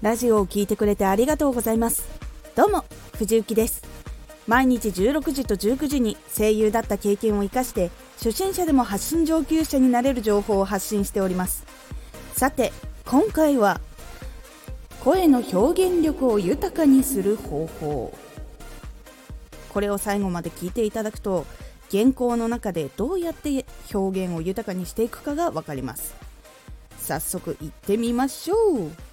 ラジオを聞いてくれてありがとうございます。どうも藤幸です。毎日16時と19時に声優だった経験を生かして初心者でも発信上級者になれる情報を発信しております。さて今回は声の表現力を豊かにする方法。これを最後まで聞いていただくと原稿の中でどうやって表現を豊かにしていくかが分かります。早速行ってみましょう。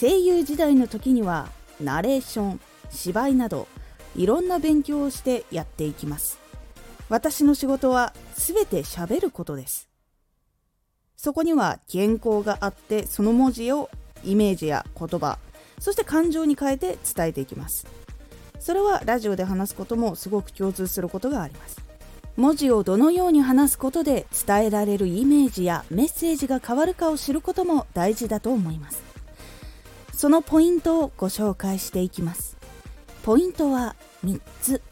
声優時代の時にはナレーション芝居などいろんな勉強をしてやっていきます。私の仕事は全て喋ることです。そこには原稿があってその文字をイメージや言葉そして感情に変えて伝えていきます。それはラジオで話すこともすごく共通することがあります。文字をどのように話すことで伝えられるイメージやメッセージが変わるかを知ることも大事だと思います。そのポイントをご紹介していきます。ポイントは3つ。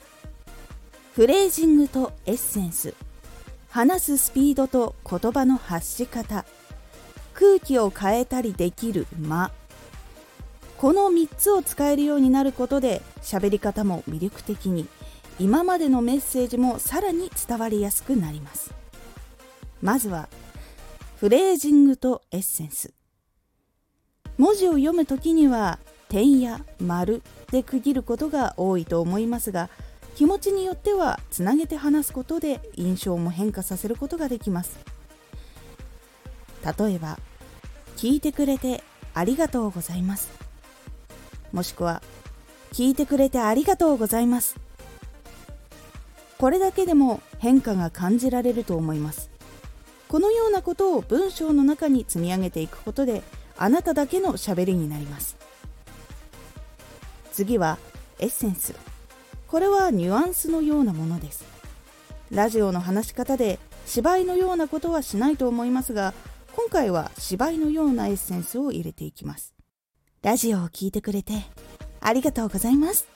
フレージングとエッセンス。話すスピードと言葉の発し方。空気を変えたりできる間。この3つを使えるようになることで喋り方も魅力的に今までのメッセージもさらに伝わりやすくなります。まずはフレージングとエッセンス。文字を読む時には点や丸で区切ることが多いと思いますが気持ちによってはつなげて話すことで印象も変化させることができます。例えば聞いてくれてありがとうございます。もしくは聞いてくれてありがとうございます。これだけでも変化が感じられると思います。このようなことを文章の中に積み上げていくことであなただけのしゃべりになります。次はエッセンス。これはニュアンスのようなものです。ラジオの話し方で芝居のようなことはしないと思いますが今回は芝居のようなエッセンスを入れていきます。ラジオを聴いてくれてありがとうございます。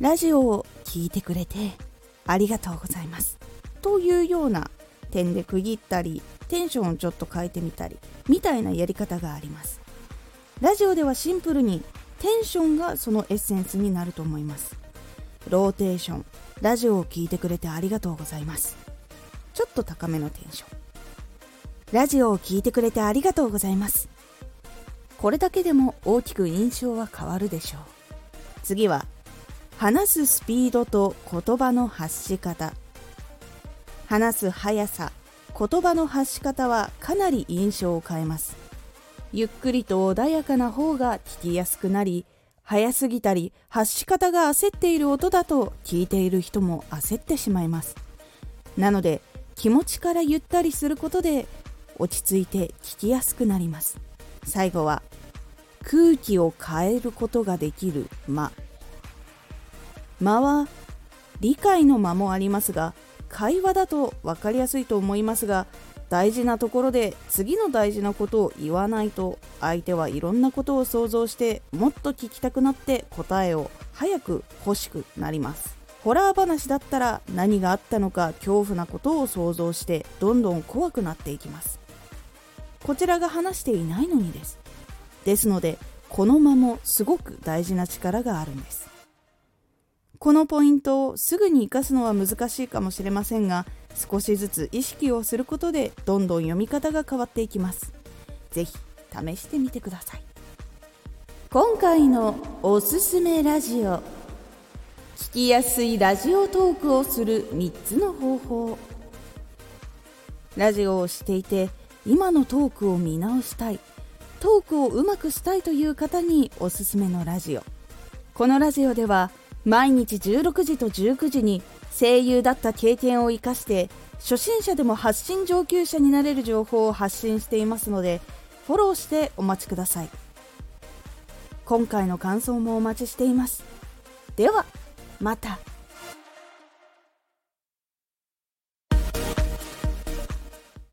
ラジオを聴いてくれてありがとうございます。というような点で区切ったりテンションをちょっと変えてみたりみたいなやり方があります。ラジオではシンプルにテンションがそのエッセンスになると思います。ローテーションラジオを聴いてくれてありがとうございます。ちょっと高めのテンション。ラジオを聴いてくれてありがとうございます。これだけでも大きく印象は変わるでしょう。次は話すスピードと言葉の発し方。話す速さ言葉の発し方はかなり印象を変えます。ゆっくりと穏やかな方が聞きやすくなり早すぎたり発し方が焦っている音だと聞いている人も焦ってしまいます。なので気持ちからゆったりすることで落ち着いて聞きやすくなります。最後は空気を変えることができる間。間は理解の間もありますが会話だと分かりやすいと思いますが大事なところで次の大事なことを言わないと相手はいろんなことを想像してもっと聞きたくなって答えを早く欲しくなります。ホラー話だったら何があったのか恐怖なことを想像してどんどん怖くなっていきます。こちらが話していないのにです。ですのでこの間もすごく大事な力があるんです。このポイントをすぐに活かすのは難しいかもしれませんが少しずつ意識をすることでどんどん読み方が変わっていきます。是非試してみてください。今回のおすすめラジオ。聞きやすいラジオトークをする3つの方法。ラジオをしていて今のトークを見直したい。トークをうまくしたいという方におすすめのラジオ。このラジオでは毎日16時と19時に声優だった経験を生かして初心者でも発信上級者になれる情報を発信していますのでフォローしてお待ちください。今回の感想もお待ちしています。ではまた。